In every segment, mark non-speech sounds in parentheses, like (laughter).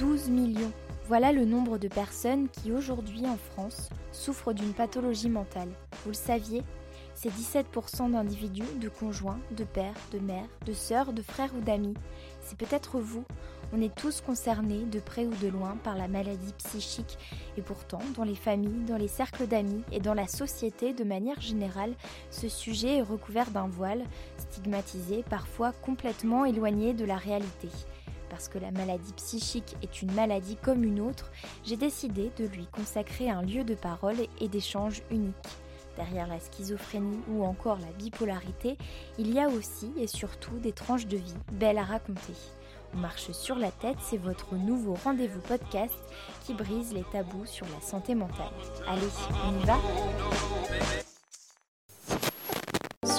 12 millions. Voilà le nombre de personnes qui aujourd'hui en France souffrent d'une pathologie mentale. Vous le saviez C'est 17% d'individus, de conjoints, de pères, de mères, de sœurs, de frères ou d'amis. C'est peut-être vous. On est tous concernés, de près ou de loin, par la maladie psychique. Et pourtant, dans les familles, dans les cercles d'amis et dans la société de manière générale, ce sujet est recouvert d'un voile, stigmatisé, parfois complètement éloigné de la réalité parce que la maladie psychique est une maladie comme une autre, j'ai décidé de lui consacrer un lieu de parole et d'échange unique. Derrière la schizophrénie ou encore la bipolarité, il y a aussi et surtout des tranches de vie belles à raconter. On marche sur la tête, c'est votre nouveau rendez-vous podcast qui brise les tabous sur la santé mentale. Allez, on y va?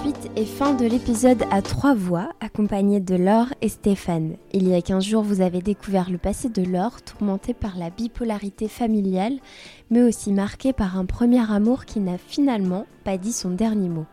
Suite et fin de l'épisode à trois voix, accompagné de Laure et Stéphane. Il y a 15 jours, vous avez découvert le passé de Laure, tourmenté par la bipolarité familiale, mais aussi marqué par un premier amour qui n'a finalement pas dit son dernier mot.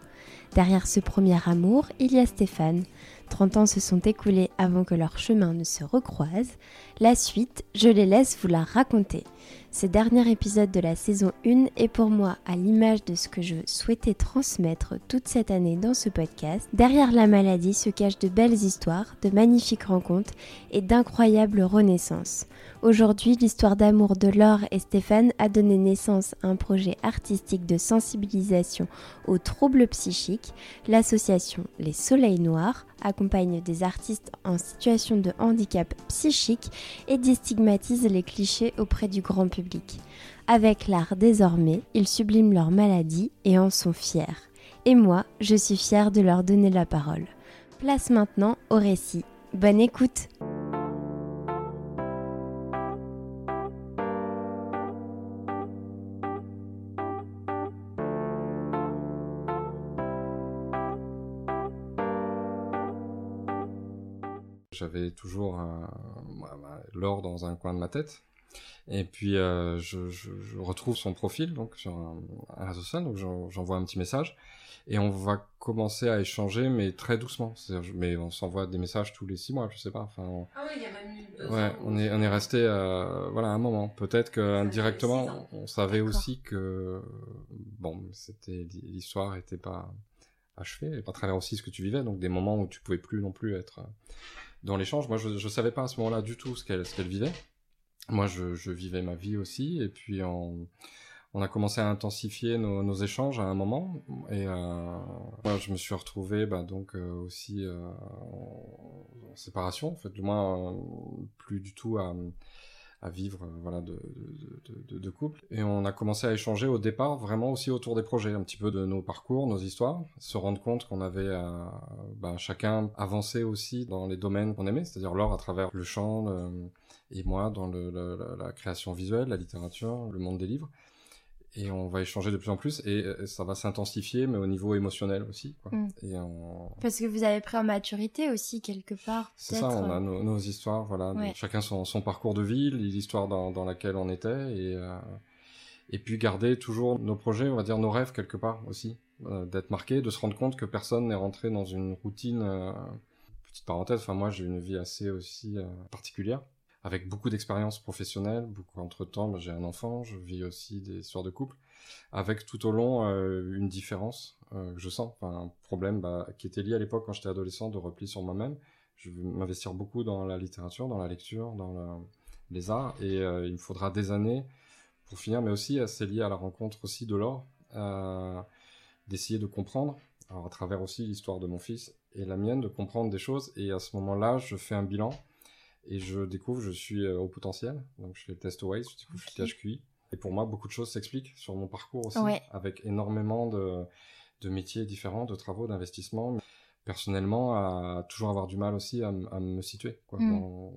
Derrière ce premier amour, il y a Stéphane. 30 ans se sont écoulés avant que leurs chemins ne se recroisent. La suite, je les laisse vous la raconter. Ce dernier épisode de la saison 1 est pour moi à l'image de ce que je souhaitais transmettre toute cette année dans ce podcast. Derrière la maladie se cachent de belles histoires, de magnifiques rencontres et d'incroyables renaissances. Aujourd'hui, l'histoire d'amour de Laure et Stéphane a donné naissance à un projet artistique de sensibilisation aux troubles psychiques. L'association Les Soleils Noirs accompagne des artistes en situation de handicap psychique et déstigmatise les clichés auprès du grand public. Avec l'art désormais, ils subliment leur maladie et en sont fiers. Et moi, je suis fière de leur donner la parole. Place maintenant au récit. Bonne écoute J'avais toujours l'or dans un coin de ma tête. Et puis euh, je, je, je, retrouve son profil donc sur un, un réseau social, donc j'envoie un petit message et on va commencer à échanger, mais très doucement. Mais on s'envoie des messages tous les six mois, je sais pas. Enfin, on... Ah oui, il y a même eu Ouais, on est on est resté euh, voilà un moment. Peut-être que indirectement, on savait aussi que bon, c'était l'histoire était pas achevée, et à travers aussi ce que tu vivais, donc des moments où tu pouvais plus non plus être dans l'échange. Moi, je je savais pas à ce moment-là du tout ce qu'elle ce qu'elle vivait moi, je, je, vivais ma vie aussi, et puis on, on a commencé à intensifier nos, nos, échanges à un moment, et euh, moi, je me suis retrouvé bah, donc euh, aussi euh, en, séparation, en fait, du moins euh, plus du tout à, à vivre voilà de, de, de, de, couple, et on a commencé à échanger au départ vraiment aussi autour des projets, un petit peu de nos parcours, nos histoires, se rendre compte qu'on avait bah, chacun avancé aussi dans les domaines qu'on aimait, c'est-à-dire l'or à travers le chant. Le, et moi dans le, la, la, création visuelle, la littérature, le monde des livres. et on va échanger de plus en plus et euh, ça va s'intensifier mais au niveau émotionnel aussi quoi. Mm. et on... Parce que vous avez pris en maturité aussi quelque part. c'est ça on a peut-être. nos, nos histoires voilà Ouais. chacun son, son parcours de vie l'histoire dans, dans laquelle on était et euh, et puis garder toujours nos projets on va dire nos rêves quelque part aussi euh, d'être marqué de se rendre compte que personne n'est rentré dans une routine euh, petite parenthèse enfin moi j'ai une vie assez aussi euh, particulière avec beaucoup d'expériences professionnelles, beaucoup entre temps, j'ai un enfant, je vis aussi des histoires de couple, avec tout au long euh, une différence euh, que je sens, un problème bah, qui était lié à l'époque quand j'étais adolescent de repli sur moi-même. Je veux m'investir beaucoup dans la littérature, dans la lecture, dans les arts, et euh, il me faudra des années pour finir, mais aussi c'est lié à la rencontre aussi de euh, d'essayer de comprendre, alors à travers aussi l'histoire de mon fils et la mienne, de comprendre des choses, et à ce moment-là, je fais un bilan et je découvre je suis euh, au potentiel. Donc je fais le test OACE je découvre je suis HQI et pour moi beaucoup de choses s'expliquent sur mon parcours aussi Ouais. avec énormément de, de métiers différents de travaux d'investissement personnellement à toujours avoir du mal aussi à, me situer quoi, Mm. dans,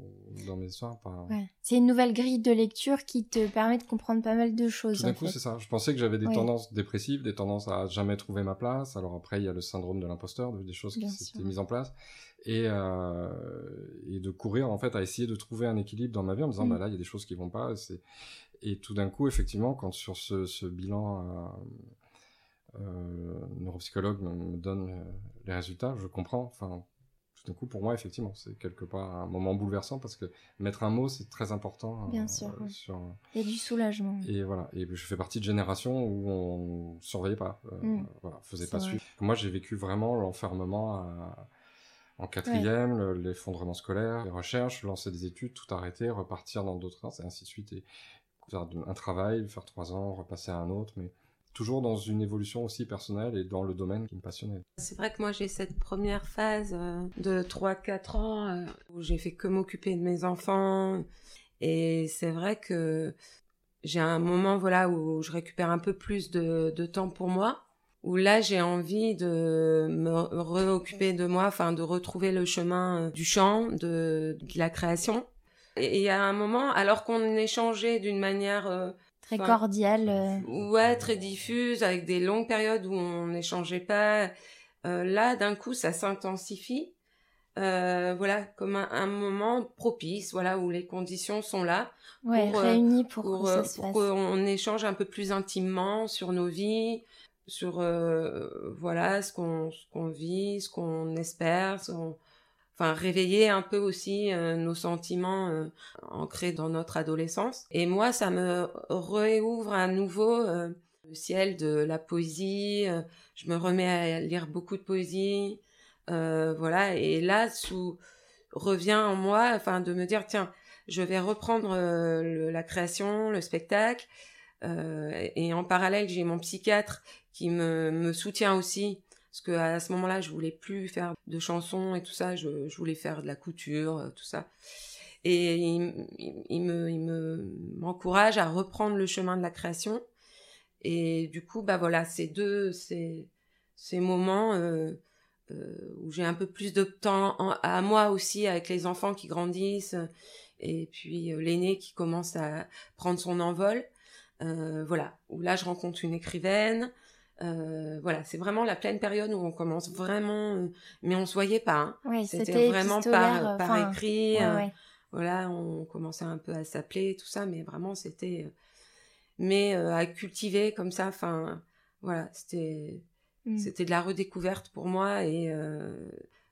dans mes histoires par- Ouais. C'est une nouvelle grille de lecture qui te permet de comprendre pas mal de choses. tout d'un coup c'est ça je pensais que j'avais des Ouais. tendances dépressives des tendances à jamais trouver ma place alors après il y a le syndrome de l'imposteur des choses Bien qui s'étaient mises en place et, euh, et de courir en fait à essayer de trouver un équilibre dans ma vie en me disant Mm. bah là il y a des choses qui vont pas et tout d'un coup effectivement quand sur ce, ce bilan euh, euh, neuropsychologue me, donne euh, les résultats je comprends enfin tout d'un coup pour moi effectivement c'est quelque part un moment bouleversant parce que mettre un mot c'est très important Bien euh, sûr, oui. sur Il y a du soulagement. et voilà, et je fais partie de génération où on surveillait pas, euh, Mm. voilà, faisait pas suivre. Moi, j'ai vécu vraiment l'enfermement à- en quatrième, le- l'effondrement scolaire, les recherches, lancer des études, tout arrêter, repartir dans d'autres sens, et ainsi de suite, et faire un travail, faire trois ans, repasser à un autre, mais toujours dans une évolution aussi personnelle et dans le domaine qui me passionnait. C'est vrai que moi j'ai cette première phase euh, de 3-4 ans euh, où j'ai fait que m'occuper de mes enfants et c'est vrai que j'ai un moment voilà où je récupère un peu plus de, temps pour moi où là j'ai envie de me réoccuper de moi, enfin de retrouver le chemin euh, du chant, de, la création. Et il y a un moment, alors qu'on échangeait d'une manière Très Enfin, cordial. euh, Ouais, très diffuse, avec des longues périodes où on n'échangeait pas. Euh, là, d'un coup, ça s'intensifie. Euh, voilà, comme un, un moment propice, voilà, où les conditions sont là ouais, pour, réunis pour, pour, que ça se pour fasse. qu'on échange un peu plus intimement sur nos vies, sur euh, voilà ce qu'on ce qu'on vit, ce qu'on espère, ce qu'on- réveiller un peu aussi euh, nos sentiments euh, ancrés dans notre adolescence. Et moi, ça me réouvre à nouveau euh, le ciel de la poésie. je me remets à lire beaucoup de poésie, voilà. Et là, sous revient en moi, enfin de me dire tiens, je vais reprendre la création, le spectacle. Et en parallèle, j'ai mon psychiatre qui me, me soutient aussi. Parce que à ce moment-là, je voulais plus faire de chansons et tout ça. Je, voulais faire de la couture, euh, tout ça. Et il, il- me, m'encourage à reprendre le chemin de la création. Et du coup, bah voilà, ces deux, ces, ces moments euh, euh, où j'ai un peu plus de temps à moi aussi avec les enfants qui grandissent et puis l'aîné qui commence à prendre son envol. Voilà, où là je rencontre une écrivaine. Euh, voilà, c'est vraiment la pleine période où on commence vraiment, euh, mais on se voyait pas. hein. C'était vraiment par, épistolaire, par écrit. ouais, euh, ouais. Voilà, on commençait un peu à s'appeler, tout ça, mais vraiment c'était, euh, mais euh, à cultiver comme ça. Enfin, voilà, c'était, Mm. c'était de la redécouverte pour moi et euh,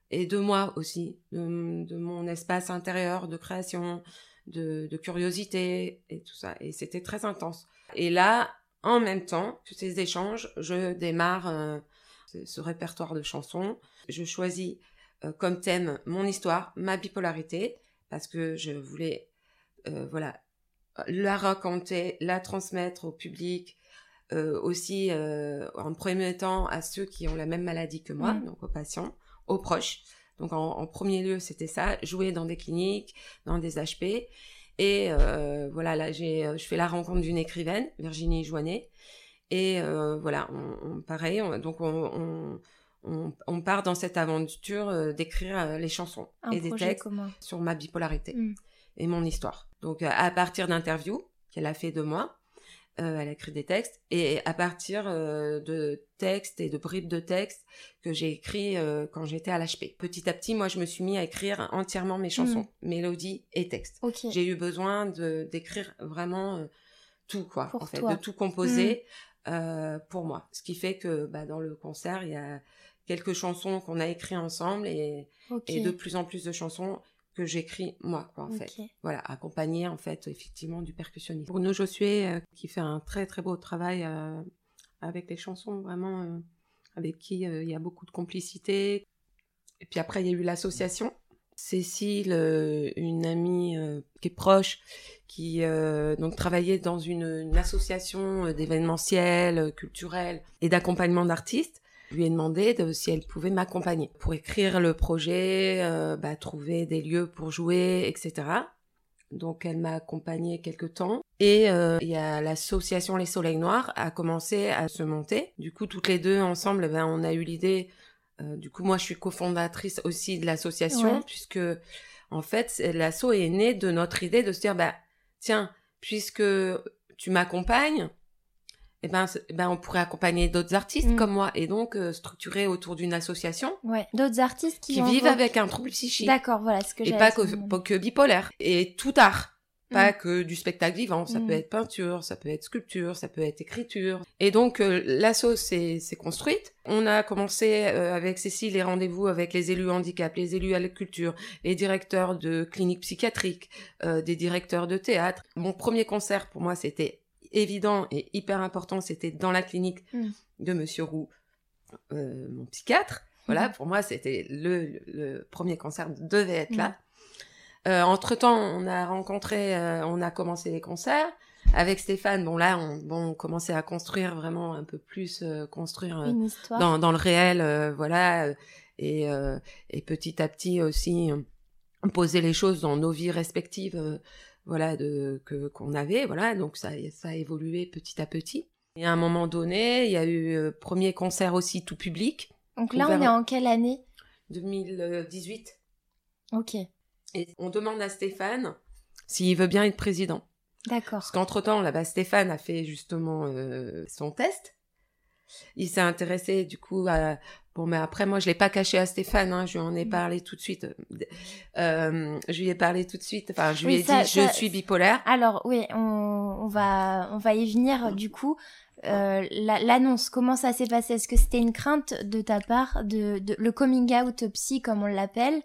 et de moi aussi, de, de mon espace intérieur de création, de, de curiosité et tout ça. Et c'était très intense. Et là, en même temps que ces échanges, je démarre euh, ce, ce répertoire de chansons. Je choisis euh, comme thème mon histoire, ma bipolarité, parce que je voulais, euh, voilà, la raconter, la transmettre au public, aussi en premier temps à ceux qui ont la même maladie que moi, Mm. donc aux patients, aux proches. Donc en, en premier lieu, c'était ça, jouer dans des cliniques, dans des HP. Et euh, voilà, là, j'ai, euh, je fais la rencontre d'une écrivaine, Virginie Joannet. Et euh, voilà, on, on- pareil, on- donc on, on, on, on part dans cette aventure d'écrire les chansons Un et des textes commun. sur ma bipolarité Mm. et mon histoire. Donc à partir d'interviews qu'elle a fait de moi, Euh, elle a écrit des textes et à partir euh, de textes et de bribes de textes que j'ai écrits euh, quand j'étais à l'HP. Petit à petit, moi, je me suis mis à écrire entièrement mes chansons, mélodies et textes. J'ai eu besoin de d'écrire vraiment euh, tout quoi, Pour en fait, toi. de tout composer euh, pour moi. Ce qui fait que bah, dans le concert, il y a quelques chansons qu'on a écrites ensemble et de plus en plus de chansons que j'écris moi quoi en fait voilà, accompagné en fait effectivement du percussionniste. Bruno Josué euh, qui fait un très très beau travail euh, avec les chansons, vraiment euh, avec qui il y a beaucoup de complicité. Et puis après il y a eu l'association. Cécile, une amie qui est proche, qui donc travaillait dans une, une association d'événementiel, culturel et d'accompagnement d'artistes lui ai demandé de, si elle pouvait m'accompagner pour écrire le projet, euh, bah, trouver des lieux pour jouer, etc. Donc elle m'a accompagnée quelque temps et euh, il y a l'association Les Soleils Noirs a commencé à se monter. Du coup toutes les deux ensemble, ben on a eu l'idée. euh, du coup moi je suis cofondatrice aussi de l'association Ouais. puisque en fait l'asso est né de notre idée de se dire bah tiens puisque tu m'accompagnes eh ben, eh ben on pourrait accompagner d'autres artistes Mm. comme moi et donc euh, structurer autour d'une association. Ouais. D'autres artistes qui, qui vivent avec un trouble psychique. D'accord, voilà ce que et j'allais pas que, pas que bipolaire. Et tout art. Pas Mm. que du spectacle vivant. Ça Mm. peut être peinture ça peut être sculpture ça peut être écriture. Et donc euh, l'asso s'est s'est construite. On a commencé euh, avec Cécile les rendez-vous avec les élus handicap les élus à la culture les directeurs de cliniques psychiatriques euh, des directeurs de théâtre. Mon premier concert pour moi c'était évident et hyper important c'était dans la clinique Mm. de Monsieur Roux euh, mon psychiatre voilà Mhm. pour moi c'était le, le premier concert devait être là euh, entre temps, on a rencontré, euh, on a commencé les concerts avec Stéphane. Bon là, on, bon, on commençait à construire vraiment un peu plus, construire Une histoire. dans, dans le réel, voilà, et, et petit à petit aussi poser les choses dans nos vies respectives, voilà, de que qu'on avait, voilà. Donc ça, ça a évolué petit à petit. Et à un moment donné, il y a eu euh, premier concert aussi tout public, Donc là, on est en quelle année? 2018. Ok. Et on demande à Stéphane s'il veut bien être président. D'accord. Parce qu'entre-temps, là-bas, Stéphane a fait justement euh, son test. Il s'est intéressé, du coup, à... Bon, mais après, moi, je l'ai pas caché à Stéphane, hein, je lui en ai Mm. parlé tout de suite. Euh, je lui ai parlé tout de suite, enfin, je lui Oui, ai ça- dit, ça- je suis bipolaire. Alors oui, on, on va on va y venir du coup. Euh, la- L'annonce, comment ça s'est passé? Est-ce que c'était une crainte de ta part de, de- le coming out psy comme on l'appelle,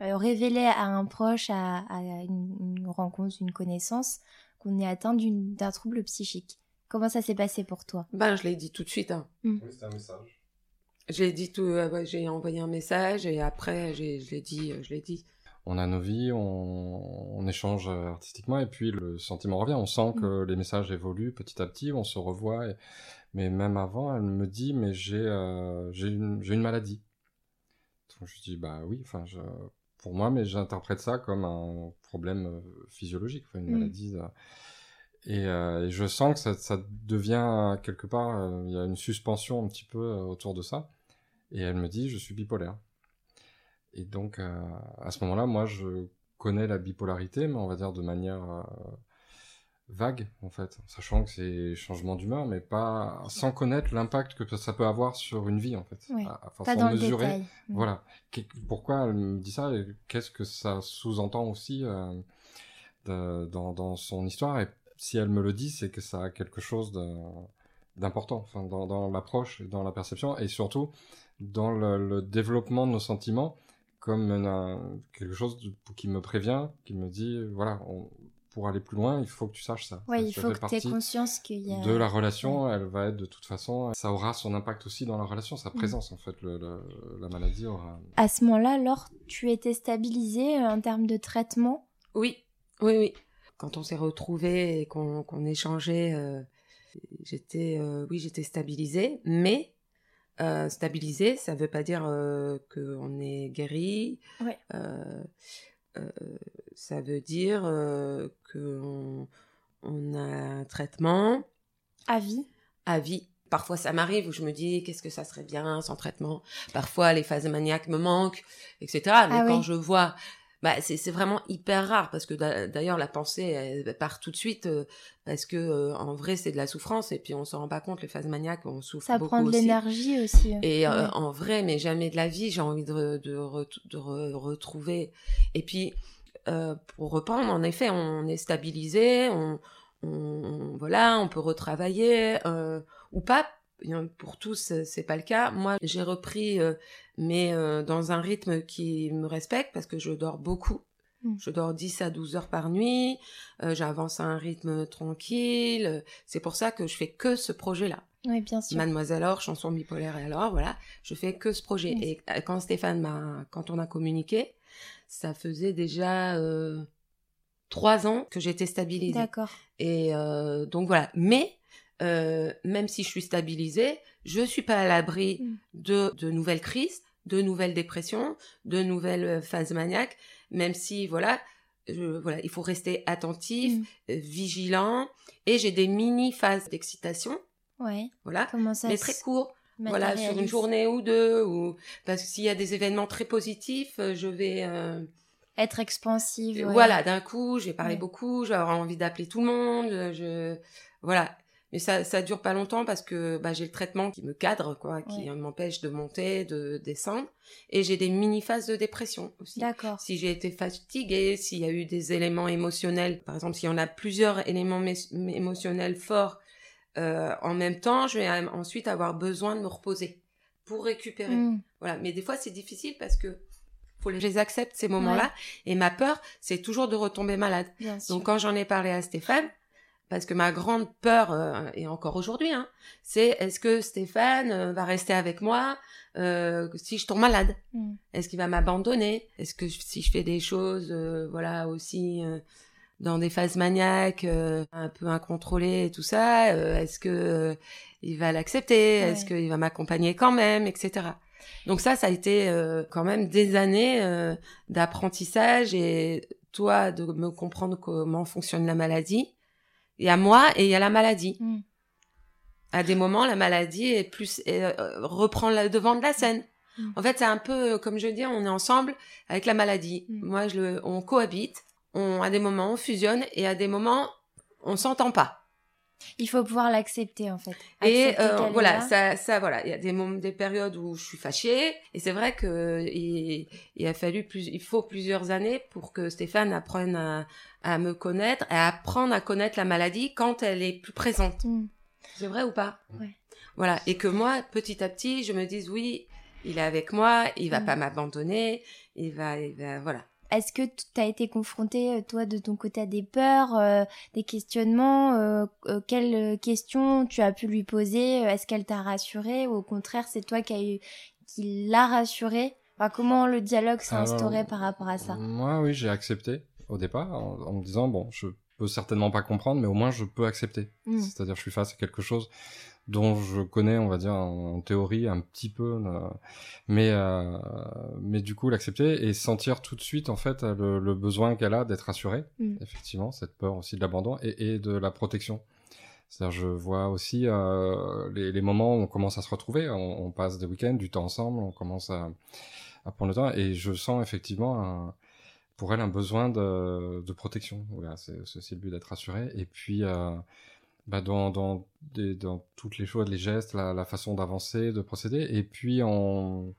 euh, révéler à un proche, à, à une, une rencontre, une connaissance qu'on est atteint d'un trouble psychique? Comment ça s'est passé pour toi? Ben, je l'ai dit tout de suite. Hein. Oui, c'était un message. J'ai dit tout, euh, ouais, j'ai envoyé un message et après, je l'ai dit, euh, je l'ai dit. On a nos vies, on, on échange euh, artistiquement et puis le sentiment revient. On sent que les messages évoluent petit à petit, on se revoit. et- Mais même avant, elle me dit mais j'ai euh, j'ai une maladie. Donc je dis bah oui, enfin je, pour moi, mais j'interprète ça comme un problème physiologique, une Mm. maladie. Et, euh, et je sens que ça, ça devient quelque part, euh, il y a une suspension un petit peu euh, autour de ça. Et elle me dit, je suis bipolaire. Et donc, à ce moment-là, moi, je connais la bipolarité, mais on va dire de manière vague, en fait, sachant que c'est changement d'humeur, mais pas sans connaître l'impact que ça peut avoir sur une vie, en fait. Oui, À- à- Pas sans dans le mesurer. détail. Mm. Voilà. Pourquoi elle me dit ça et qu'est-ce que ça sous-entend aussi de- dans, dans son histoire Et si elle me le dit, c'est que ça a quelque chose d'important enfin, dans, dans l'approche, et dans la perception et surtout dans le, le développement de nos sentiments comme un- quelque chose de- qui me prévient, qui me dit voilà, on- pour aller plus loin, il faut que tu saches ça. Ça- il faut que tu aies conscience qu'il y a... de la relation, elle va être de toute façon, ça aura son impact aussi dans la relation, Mm. sa présence en fait, le- le- la maladie aura. À ce moment-là, Laure, tu étais stabilisée euh, en termes de traitement? Oui, oui, oui. Quand on s'est retrouvés et qu'on échangeait, euh, j'étais, euh, oui, j'étais stabilisée, mais euh, stabilisée, ça veut pas dire euh, qu'on est guéri. Ouais. Ça veut dire qu'on on a un traitement à vie à vie. Parfois, ça m'arrive où je me dis qu'est-ce que ça serait bien sans traitement. Parfois, les phases maniaques me manquent, etc. Mais Ah quand oui. je vois Bah, c'est c'est vraiment hyper rare parce que d'a- d'ailleurs la pensée elle part tout de suite euh, parce que euh, en vrai c'est de la souffrance et puis on s'en rend pas compte les phases maniaques on souffre Ça beaucoup prend de l'énergie aussi. Et euh, en vrai, mais jamais de la vie, j'ai envie de, de, re- de re- retrouver. Et puis, euh, pour reprendre, en effet, on est stabilisé, on, on- voilà, on peut retravailler euh, ou pas. Pour tous, euh, c'est pas le cas. Moi, j'ai repris, euh, mais euh, dans un rythme qui me respecte parce que je dors beaucoup. Mm. Je dors 10 à 12 heures par nuit. euh, J'avance à un rythme tranquille. C'est pour ça que je fais que ce projet-là. Oui, bien sûr. Mademoiselle Or, chanson bipolaire et alors, voilà, je fais que ce projet. Oui. Et quand Stéphane m'a, quand on a communiqué, ça faisait déjà euh, trois ans que j'étais stabilisée. D'accord. Et euh, donc voilà. Mais euh, même si je suis stabilisée, je suis pas à l'abri Mm. de, de nouvelles crises, de nouvelles dépressions, de nouvelles euh, phases maniaques. Même si voilà, je, voilà, il faut rester attentif, Mm. euh, vigilant. Et j'ai des mini phases d'excitation. Ouais. Voilà, Comment ça mais très court. Voilà, sur une journée ou deux, ou parce que s'il y a des événements très positifs, je vais, euh, Être expansive. ouais. voilà, d'un coup, je vais parler Ouais. beaucoup, avoir envie d'appeler tout le monde, je, voilà. Mais ça, ça dure pas longtemps parce que bah, j'ai le traitement qui me cadre, quoi, qui Ouais. m'empêche de monter, de descendre, et j'ai des mini phases de dépression aussi. D'accord. Si j'ai été fatiguée, s'il y a eu des éléments émotionnels, par exemple, s'il y en a plusieurs éléments émotionnels forts euh, en même temps, je vais ensuite avoir besoin de me reposer pour récupérer. Mm. Voilà. Mais des fois, c'est difficile parce que faut les, je les accepte ces moments-là. Et ma peur, c'est toujours de retomber malade. Bien sûr. Donc quand j'en ai parlé à Stéphane, parce que ma grande peur, euh, et encore aujourd'hui, hein, c'est est-ce que Stéphane euh, va rester avec moi euh, si je tombe malade? Mm. Est-ce qu'il va m'abandonner? Est-ce que je- si je fais des choses, euh, voilà, aussi euh, dans des phases maniaques, euh, un peu incontrôlées et tout ça, euh, est-ce que il va l'accepter? Est-ce qu'il va m'accompagner quand même, etc. Donc ça, ça a été euh, quand même des années euh, d'apprentissage et toi de me comprendre comment fonctionne la maladie. Il y a moi et il y a la maladie. Mm. À des moments, la maladie est plus est, euh, reprend le devant de la scène. Mm. En fait, c'est un peu euh, comme je dis, on est ensemble avec la maladie. Mm. Moi, je le, on cohabite. On, à des moments, on fusionne et à des moments, on s'entend pas. Il faut pouvoir l'accepter en fait. Et euh, voilà, là. ça, ça, voilà, il y a des moments, des périodes où je suis fâchée, et c'est vrai que il, il a fallu plus, il faut plusieurs années pour que Stéphane apprenne à, à me connaître, à apprendre à connaître la maladie quand elle est plus présente. Mm. C'est vrai ou pas? Ouais. Voilà, et que moi, petit à petit, je me dise oui, il est avec moi, il va Mm. pas m'abandonner, il va, il va, voilà. Est-ce que tu as été confronté, euh, toi, de ton côté, à des peurs, euh, des questionnements euh, euh, Quelles euh, questions tu as pu lui poser Est-ce qu'elle t'a rassuré ou au contraire, c'est toi qui, a eu, qui l'a rassuré enfin, Comment le dialogue s'est instauré par rapport à ça? Moi, oui, j'ai accepté au départ en, en me disant bon, je peux certainement pas comprendre, mais au moins je peux accepter. Mm. C'est-à-dire, je suis face à quelque chose dont je connais, on va dire, en, en théorie un petit peu, euh, mais euh, mais du coup l'accepter et sentir tout de suite en fait le, le besoin qu'elle a d'être rassurée, Mm. effectivement, cette peur aussi de l'abandon et, et de la protection. C'est-à-dire, je vois aussi euh, les, les moments où on commence à se retrouver, on, on passe des week-ends, du temps ensemble, on commence à, à prendre le temps, et je sens effectivement un- pour elle un besoin de, de protection. Voilà, c'est le but d'être rassurée. Et puis, euh, bah, dans, dans, des- dans toutes les choses, les gestes, la, la façon d'avancer, de procéder. Et puis, on...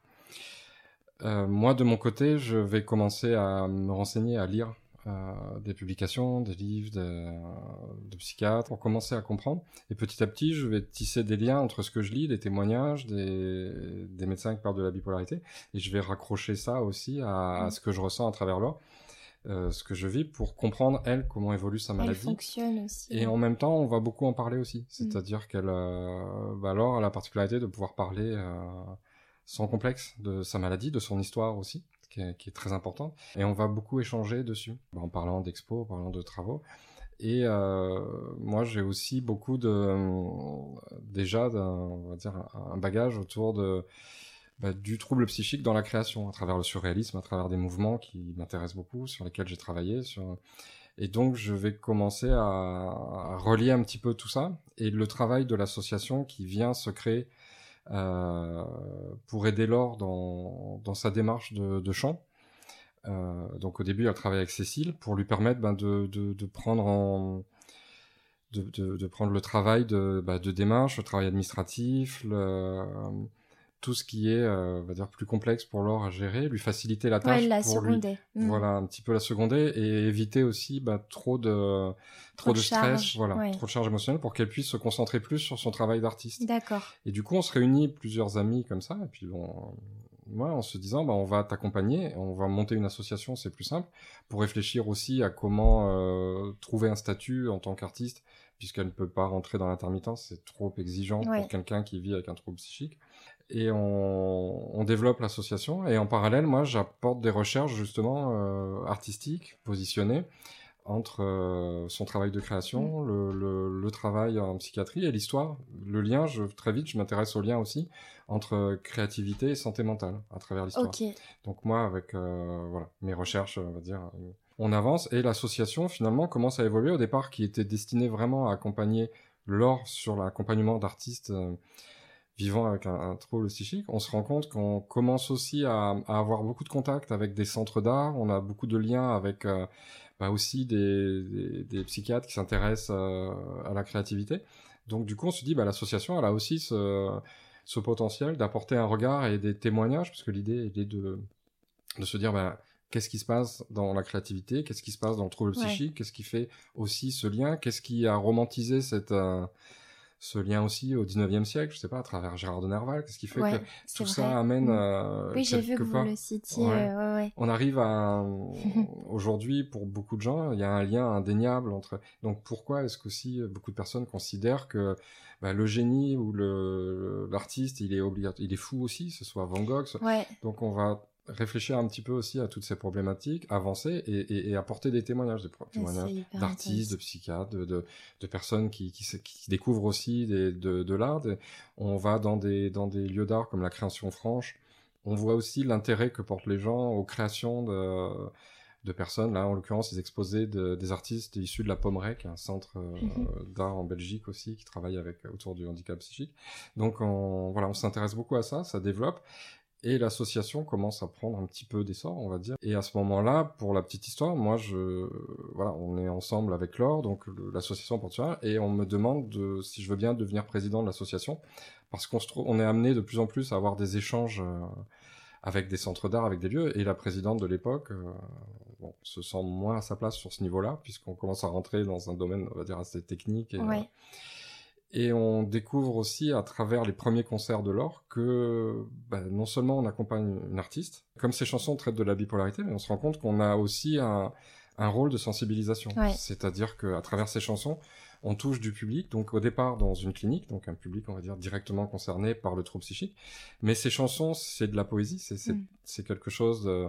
euh, moi, de mon côté, je vais commencer à me renseigner, à lire euh, des publications, des livres de, de psychiatres, pour commencer à comprendre. Et petit à petit, je vais tisser des liens entre ce que je lis, des témoignages, des, des médecins qui parlent de la bipolarité, et je vais raccrocher ça aussi à, à ce que je ressens à travers l'or, euh, ce que je vis, pour comprendre, elle, comment évolue sa Elle maladie. fonctionne aussi. Et en même temps, on va beaucoup en parler aussi. C'est-à-dire qu'elle, euh, bah alors, a la particularité de pouvoir parler euh, sans complexe de sa maladie, de son histoire aussi, qui est, qui est très importante. Et on va beaucoup échanger dessus, bah, en parlant d'expos, en parlant de travaux. Et euh, moi, j'ai aussi beaucoup de déjà, on va dire, un bagage autour de bah, du trouble psychique dans la création, à travers le surréalisme, à travers des mouvements qui m'intéressent beaucoup, sur lesquels j'ai travaillé, et donc, je vais commencer à, relier un petit peu tout ça. Et le travail de l'association qui vient se créer euh, pour aider Laure dans, dans sa démarche de, chant donc au début, elle travaille avec Cécile pour lui permettre ben, de, de, prendre en de, prendre le travail de, bah, de démarche, le travail administratif, le, tout ce qui est, euh, on va dire, plus complexe pour Laure à gérer, lui faciliter la tâche ouais, la pour lui, mm. voilà, un petit peu la seconder et éviter aussi bah, trop de trop, de, stress, charge, voilà, ouais. trop de charge émotionnelle pour qu'elle puisse se concentrer plus sur son travail d'artiste. D'accord. Et du coup, on se réunit plusieurs amis comme ça, et puis bon, ouais, en se disant, bah, on va t'accompagner, on va monter une association, c'est plus simple, pour réfléchir aussi à comment euh, trouver un statut en tant qu'artiste, puisqu'elle ne peut pas rentrer dans l'intermittence, c'est trop exigeant Ouais. pour quelqu'un qui vit avec un trouble psychique et on, on développe l'association. Et en parallèle, moi, j'apporte des recherches justement euh, artistiques, positionnées entre euh, son travail de création, Mm. le, le, le travail en psychiatrie et l'histoire. Le lien, je, très vite, je m'intéresse au lien aussi entre créativité et santé mentale à travers l'histoire. Donc moi, avec euh, voilà mes recherches, on va dire, on avance et l'association finalement commence à évoluer. Au départ, qui était destinée vraiment à accompagner l'or sur l'accompagnement d'artistes euh, vivant avec un, un, trouble psychique, on se rend compte qu'on commence aussi à, à, avoir beaucoup de contacts avec des centres d'art, on a beaucoup de liens avec euh, bah aussi des, des, des, psychiatres qui s'intéressent euh, à la créativité. Donc du coup, on se dit, bah, l'association, elle a aussi ce, ce potentiel d'apporter un regard et des témoignages, parce que l'idée est de, de se dire, bah, qu'est-ce qui se passe dans la créativité, qu'est-ce qui se passe dans le trouble Ouais. psychique, qu'est-ce qui fait aussi ce lien, qu'est-ce qui a romantisé cette... Euh, ce lien aussi au 19e siècle, je sais pas, à travers Gérard de Nerval, qu'est-ce qui fait ouais, que tout vrai. ça amène. Mmh. Euh, oui, j'ai vu que vous le citiez. ouais. Ouais, On arrive à (laughs) aujourd'hui pour beaucoup de gens, il y a un lien indéniable entre. Donc pourquoi est-ce qu'aussi beaucoup de personnes considèrent que bah, le génie ou le l'artiste, il est obligatoire, il est fou aussi, ce soit Van Gogh. Ce... ouais. Donc on va réfléchir un petit peu aussi à toutes ces problématiques, avancer et, et, et apporter des témoignages, des témoignages d'artistes, de psychiatres, de, de, de personnes qui, qui, qui, découvrent aussi des, de, de l'art. On va dans des, dans des lieux d'art comme la création franche. On voit aussi l'intérêt que portent les gens aux créations de, de personnes. Là, en l'occurrence, ils exposaient de, des artistes issus de la Pommerec, un centre euh, Mhm. d'art en Belgique aussi qui travaille avec autour du handicap psychique. Donc, on, voilà, on s'intéresse beaucoup à ça, ça développe. Et l'association commence à prendre un petit peu d'essor, on va dire. Et à ce moment-là, pour la petite histoire, moi, je, voilà, on est ensemble avec Laure, donc l'association porte sur et on me demande de, si je veux bien devenir président de l'association, parce qu'on se trouve, on est amené de plus en plus à avoir des échanges euh, avec des centres d'art, avec des lieux, et la présidente de l'époque, euh, bon, se sent moins à sa place sur ce niveau-là, puisqu'on commence à rentrer dans un domaine, on va dire, assez technique. Euh, et on découvre aussi à travers les premiers concerts de l'or que bah, non seulement on accompagne une artiste, comme ces chansons traitent de la bipolarité, mais on se rend compte qu'on a aussi un, un, rôle de sensibilisation. Ouais. C'est-à-dire qu'à travers ces chansons, on touche du public, donc au départ dans une clinique, donc un public, on va dire, directement concerné par le trouble psychique. Mais ces chansons, c'est de la poésie, c'est Mm. quelque chose de,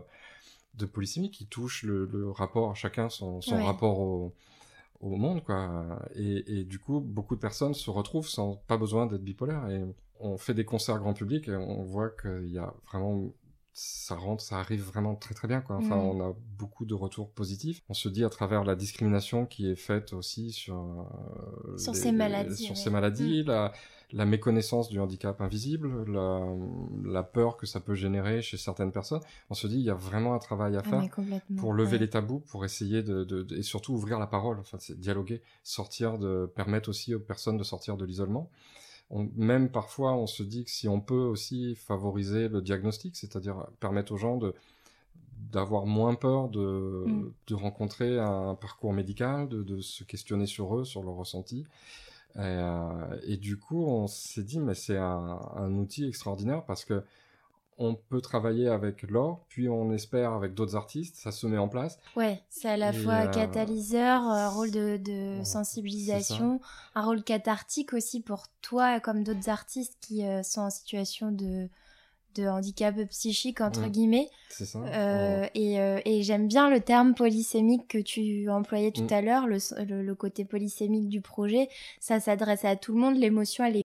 de polysémique qui touche le, le rapport à chacun, son, son Ouais. rapport au au monde quoi. Et, du coup beaucoup de personnes se retrouvent sans pas besoin d'être bipolaire et on fait des concerts grand public et on voit qu'il y a vraiment ça rentre ça arrive vraiment très très bien quoi enfin Mmh. mmh. on a beaucoup de retours positifs on se dit à travers la discrimination qui est faite aussi sur euh, sur les, ces maladies sur ouais. ces maladies mmh. la, la méconnaissance du handicap invisible la, la peur que ça peut générer chez certaines personnes on se dit il y a vraiment un travail à faire ah, pour lever ouais. les tabous, pour essayer de, de, de, et surtout ouvrir la parole, enfin c'est dialoguer, sortir de permettre aussi aux personnes de sortir de l'isolement. On, même parfois, on se dit que si on peut aussi favoriser le diagnostic, c'est-à-dire permettre aux gens de d'avoir moins peur de, mm. de rencontrer un parcours médical, de, de se questionner sur eux, sur leurs ressentis. Et, euh, et du coup, on s'est dit, mais c'est un, un outil extraordinaire parce que on peut travailler avec l'or, puis on espère avec d'autres artistes, ça se met en place. Ouais, c'est à la Et fois euh... catalyseur, un rôle de, de ouais, sensibilisation, un rôle cathartique aussi pour toi, comme d'autres artistes qui euh, sont en situation de, de handicap psychique, entre Mmh. guillemets. C'est ça. Euh, ouais. Et, et j'aime bien le terme polysémique que tu employais tout Mmh. à l'heure, le, le, le côté polysémique du projet. Ça s'adresse à tout le monde, l'émotion, elle est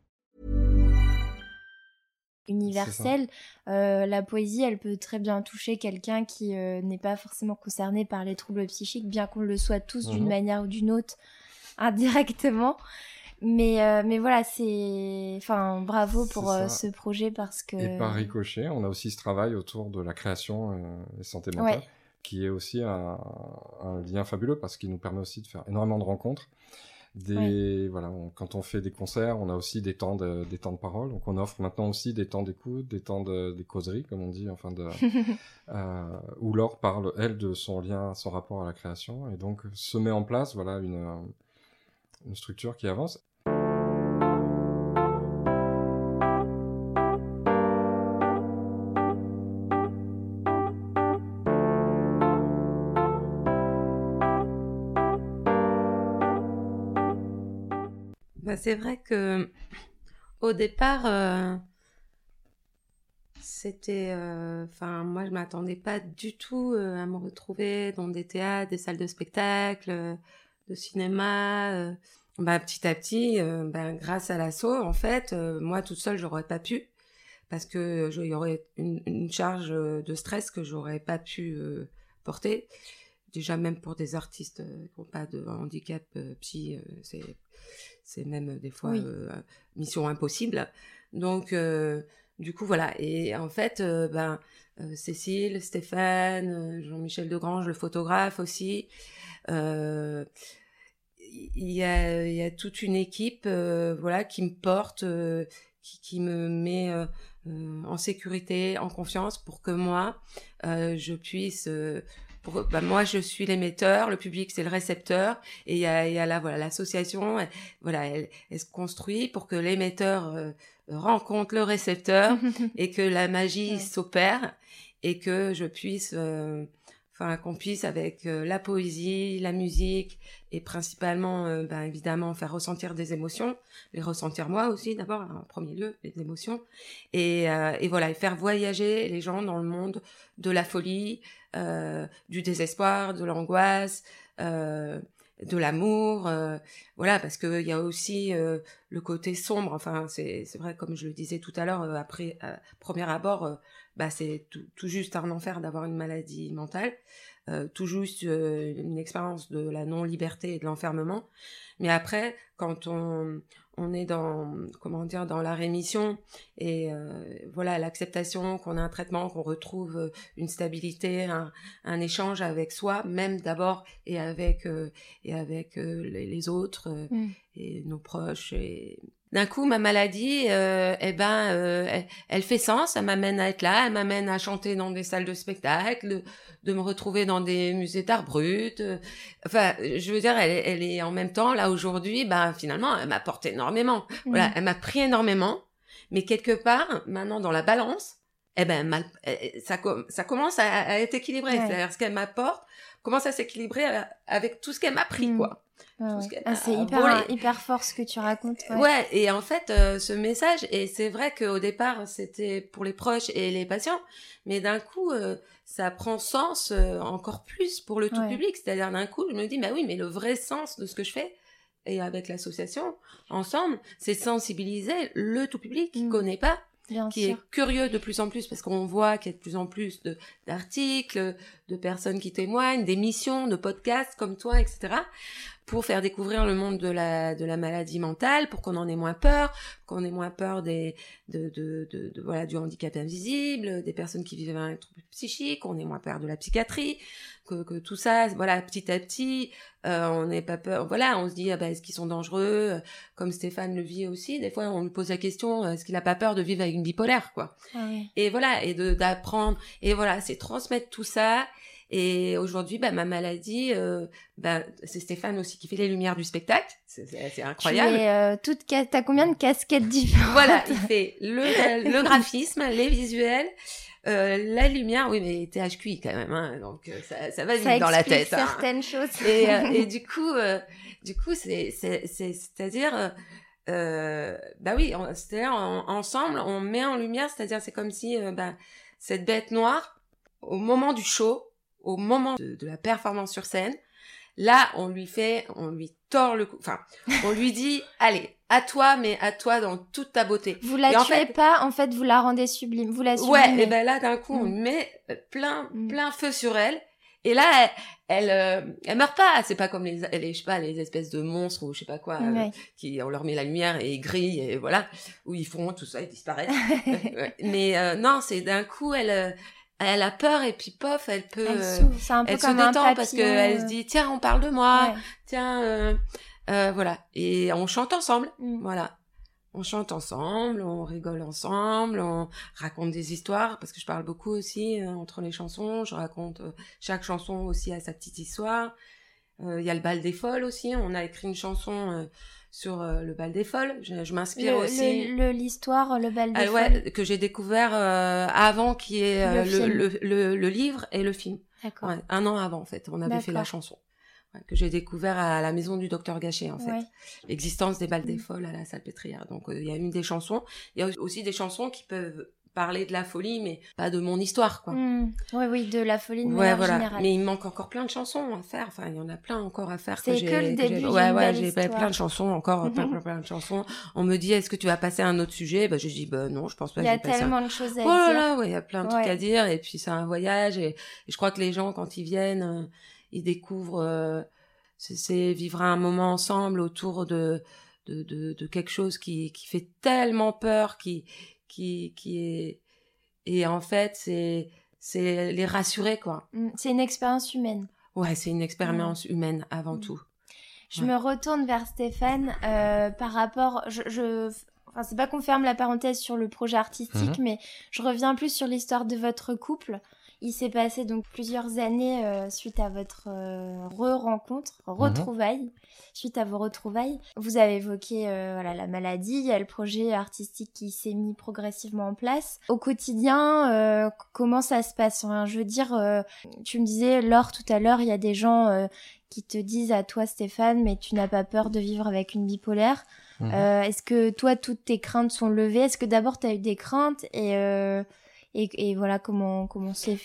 Universelle. Euh, la poésie, elle peut très bien toucher quelqu'un qui euh, n'est pas forcément concerné par les troubles psychiques, bien qu'on le soit tous d'une Mhm. manière ou d'une autre, (laughs) indirectement. Mais, euh, mais voilà, c'est. Enfin, bravo pour euh, ce projet parce que. Et par ricochet, on a aussi ce travail autour de la création euh, et santé mentale, Ouais. qui est aussi un, un lien fabuleux parce qu'il nous permet aussi de faire énormément de rencontres. Des, voilà, on- quand on fait des concerts, on a aussi des temps de, des temps de parole. Donc on offre maintenant aussi des temps d'écoute, des temps de, des causeries, comme on dit, enfin de, (laughs) euh, où Laure parle elle de son lien, son rapport à la création, et donc se met en place, voilà, une, une structure qui avance. Bah, c'est vrai que au départ, euh, c'était, euh, enfin, moi, je m'attendais pas du tout euh, à me retrouver dans des théâtres, des salles de spectacle, de cinéma. Bah, petit à petit, bah, grâce à l'assaut, en fait, moi toute seule, j'aurais pas pu parce que je- il y aurait une, charge de stress que j'aurais pas pu porter. Déjà même pour des artistes qui n'ont pas de handicap psy, c'est c'est même euh, des fois Oui. euh, mission impossible. Donc du du coup, voilà. Et en fait, euh, ben, euh, Cécile, Stéphane, euh, Jean-Michel Degrange, le photographe aussi, euh, il y, a, il y a toute une équipe euh, voilà, qui me porte, euh, qui, qui me met euh, euh, en sécurité, en confiance pour que moi, euh, je puisse... pour, bah, moi, je suis l'émetteur, le public, c'est le récepteur, et il y a, y a là, voilà, l'association, voilà, elle, elle se construit pour que l'émetteur euh, rencontre le récepteur (laughs) et que la magie s'opère et que je puisse, euh, qu'on puisse avec euh, la poésie, la musique et principalement, euh, ben, évidemment, faire ressentir des émotions, les ressentir moi aussi d'abord, en premier lieu, les émotions, et, euh, et voilà, et faire voyager les gens dans le monde de la folie, du désespoir, de l'angoisse, de l'amour, voilà, parce qu'il y a aussi le côté sombre. Enfin, c'est vrai, comme je le disais tout à l'heure, après premier abord, bah, c'est tout, tout juste un enfer d'avoir une maladie mentale, euh, tout juste euh, une expérience de la non-liberté et de l'enfermement. Mais après, quand on, on est dans comment dire dans la rémission et euh, voilà l'acceptation qu'on a un traitement, qu'on retrouve une stabilité, un, un échange avec soi, même d'abord et avec et avec les, les autres euh, Mm. et nos proches. Et d'un coup, ma maladie, euh, eh ben, euh, elle, elle fait sens. Elle m'amène à être là, elle m'amène à chanter dans des salles de spectacle, de, de me retrouver dans des musées d'art brut. euh, Enfin, je veux dire, elle, est- elle est en même temps là aujourd'hui. Ben, finalement, elle m'apporte énormément. Voilà, elle m'a pris énormément, mais quelque part, maintenant dans la balance, eh ben, mal- eh, ça, ça commence à, à être équilibré. Ouais. C'est-à-dire ce qu'elle m'apporte commence à s'équilibrer euh, avec tout ce qu'elle m'a pris, Mm. quoi. Ouais. qu'elle Ah, c'est a hyper, volé. hyper fort ce que tu racontes. ouais. Ouais. et en fait, euh, ce message, et c'est vrai qu'au départ, c'était pour les proches et les patients, mais d'un coup, euh, ça prend sens euh, encore plus pour le tout Ouais. public. C'est-à-dire, d'un coup, je me dis, bah oui, mais le vrai sens de ce que je fais, et avec l'association, ensemble, c'est sensibiliser le tout public qui Mm. connaît pas, Bien qui sûr. est curieux de plus en plus, parce qu'on voit qu'il y a de plus en plus de- d'articles, de personnes qui témoignent, d'émissions, de podcasts comme toi, etc., pour faire découvrir le monde de la, de la maladie mentale, pour qu'on en ait moins peur, qu'on ait moins peur des, de, de, de, de- voilà, du handicap invisible, des personnes qui vivent un trouble psychique, qu'on ait moins peur de la psychiatrie, que, que tout ça, voilà, petit à petit, euh, on n'est pas peur, voilà, on se dit, ah bah, est-ce qu'ils sont dangereux, comme Stéphane le vit aussi, des fois on lui pose la question, est-ce qu'il a pas peur de vivre avec une bipolaire, quoi. Ah. Et voilà, et d'apprendre, et voilà, c'est transmettre tout ça, Et aujourd'hui, bah, ma maladie, euh, bah, c'est Stéphane aussi qui fait les lumières du spectacle. C'est- incroyable. Tu euh, toute T'as combien de casquettes différentes? Voilà, il (laughs) fait le, euh, le graphisme, les visuels, euh, la lumière. Oui, mais THQI quand même, hein, donc euh, ça, ça va vite Ça dans la tête. hein. certaines choses. Et, (laughs) et du coup, du coup, c'est, c'est, c'est, c'est-à-dire, bah oui, c'est-à-dire en- ensemble, on met en lumière, c'est-à-dire c'est comme si, bah, cette bête noire, au moment du show, au moment de, de la performance sur scène, là, on lui fait, on lui tord le cou, enfin, on lui dit, (laughs) allez, à toi, mais à toi dans toute ta beauté. Vous la Et en tuez fait- pas, en fait, vous la rendez sublime. Vous la Ouais, sublimez. et ben là, d'un coup, on Mm. met euh, plein, Mm. plein feu sur elle. Et là, elle, elle, euh, elle meurt pas. C'est pas comme les, les, je sais pas, les espèces de monstres ou je sais pas quoi, euh, Ouais. qui, on leur met la lumière et ils grillent et voilà, où ils font tout ça, ils disparaissent. (laughs) Ouais. Mais euh, non, c'est d'un coup, elle, elle a peur et puis pof, elle peut, Elle euh, un peu elle se un détend parce qu'elle euh, se dit, tiens, on parle de moi, ouais. tiens, euh, euh, voilà. Et on chante ensemble. Mm. Voilà. On chante ensemble, on rigole ensemble, on raconte des histoires, parce que je parle beaucoup aussi euh, entre les chansons. Je raconte euh, chaque chanson aussi a sa petite histoire. Euh, Il y a le bal des folles aussi. On a écrit une chanson euh, sur euh, le bal des folles. Je, je m'inspire aussi. le- L'histoire, le, bal des Ah folles. ouais, que j'ai découvert euh, avant qu'il y ait euh, Le le, le, livre et le film. D'accord. Ouais, un an avant en fait, on avait fait la chanson. Ouais, que j'ai découvert à la maison du docteur Gachet en fait. L'existence des balles des Mm. folles à la salpêtrière. Donc il y a une des chansons. Il y a aussi des chansons qui peuvent parler de la folie, mais pas de mon histoire quoi. Mm. Oui, oui, de la folie de Ouais, manière voilà. générale. Mais il me manque encore plein de chansons à faire. Enfin, il y en a plein encore à faire. C'est j'ai- que le début, Ouais, ouais, j'ai plein de chansons encore, plein, plein, plein de chansons. On me dit, est-ce que tu vas passer à un autre sujet? Bah, je dis, bah non, je pense pas. Il y que a tellement de choses à Oh là dire. là, ouais, il y a plein de trucs à dire. Et puis c'est un voyage. Et, et je crois que les gens, quand ils viennent, euh, ils découvrent. euh, c'est- c'est vivre un moment ensemble autour de de, de, de quelque chose qui qui fait tellement peur, qui qui qui est et en fait c'est c'est les rassurer quoi. Mm. C'est une expérience humaine. Ouais, c'est une expérience humaine avant Mm. tout. Je Ouais. me retourne vers Stéphane euh, par rapport. Je, je... Enfin, c'est pas qu'on ferme la parenthèse sur le projet artistique, Mhm. mais je reviens plus sur l'histoire de votre couple. Il s'est passé donc plusieurs années euh, suite à votre euh, re-rencontre, retrouvailles, suite à vos retrouvailles. Vous avez évoqué euh, voilà la maladie, il y a le projet artistique qui s'est mis progressivement en place. Au quotidien, euh, comment ça se passe? Enfin, Je veux dire, euh, tu me disais Laure tout à l'heure, il y a des gens euh, qui te disent à toi Stéphane, mais tu n'as pas peur de vivre avec une bipolaire. Mhm. Euh, Est-ce que toi, toutes tes craintes sont levées? Est-ce que d'abord, tu as eu des craintes? Et, euh, et, et voilà comment, comment s'est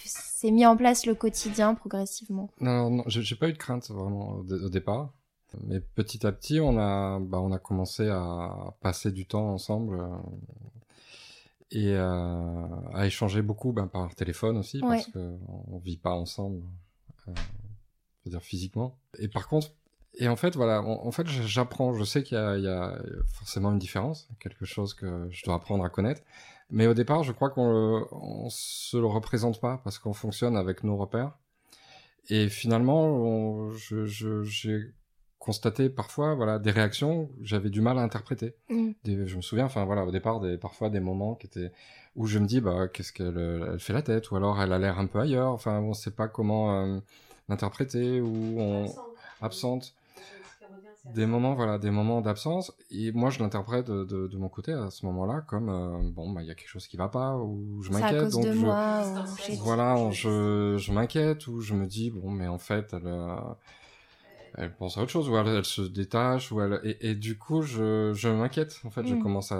mis en place le quotidien progressivement Non, non, j'ai j'ai pas eu de crainte vraiment au, dé- au départ. Mais petit à petit, on a, bah, on a commencé à passer du temps ensemble euh, et euh, à échanger beaucoup ben, par téléphone aussi, Ouais. parce que on vit pas ensemble, euh, je veux dire physiquement. Et par contre, et en fait, voilà, en, en fait, j'apprends. Je sais qu'il y a forcément une différence, quelque chose que je dois apprendre à connaître. Mais au départ, je crois qu'on on se le représente pas parce qu'on fonctionne avec nos repères. Et finalement, on- je- je- j'ai constaté parfois, voilà, des réactions que j'avais du mal à interpréter. Mm. Des- je me souviens, enfin voilà, au départ, des, parfois des moments qui étaient où je me dis, bah, qu'est-ce qu'elle elle fait la tête, ou alors elle a l'air un peu ailleurs. Enfin, on sait pas comment euh, l'interpréter ou on absente. Des moments, voilà, des moments d'absence. Et moi, je l'interprète de, de, de mon côté à ce moment-là comme euh, bon, bah, il y a quelque chose qui va pas ou je m'inquiète. donc de je, moi voilà, je, je m'inquiète ou je me dis bon, mais en fait, elle, euh, elle pense à autre chose ou elle, elle se détache ou elle et, et du coup, je, je m'inquiète. En fait, je Mm. commence à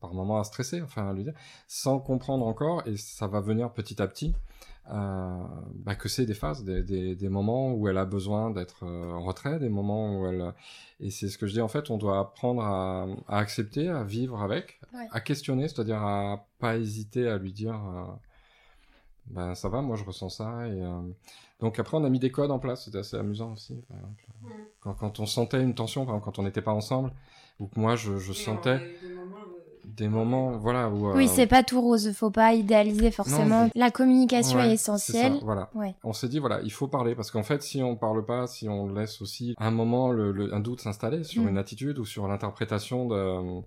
par moments à stresser, enfin à lui dire, sans comprendre encore et ça va venir petit à petit. Euh, bah, que c'est des phases, des, des, des moments où elle a besoin d'être euh, en retrait, des moments où elle et c'est ce que je dis en fait, on doit apprendre à, à accepter, à vivre avec, Ouais. à questionner, c'est-à-dire à pas hésiter à lui dire euh, ben ça va, moi je ressens ça et euh, donc après on a mis des codes en place, c'était assez amusant aussi. par. Quand, quand on sentait une tension, par exemple, quand on n'était pas ensemble, ou que moi je, je sentais des moments, voilà où Oui, euh, c'est pas tout rose, faut pas idéaliser forcément. La communication Ouais, est ça, essentielle. voilà. Ouais. On s'est dit voilà, il faut parler parce qu'en fait, si on parle pas, si on laisse aussi un moment le, le- un doute s'installer sur Mm. une attitude ou sur l'interprétation de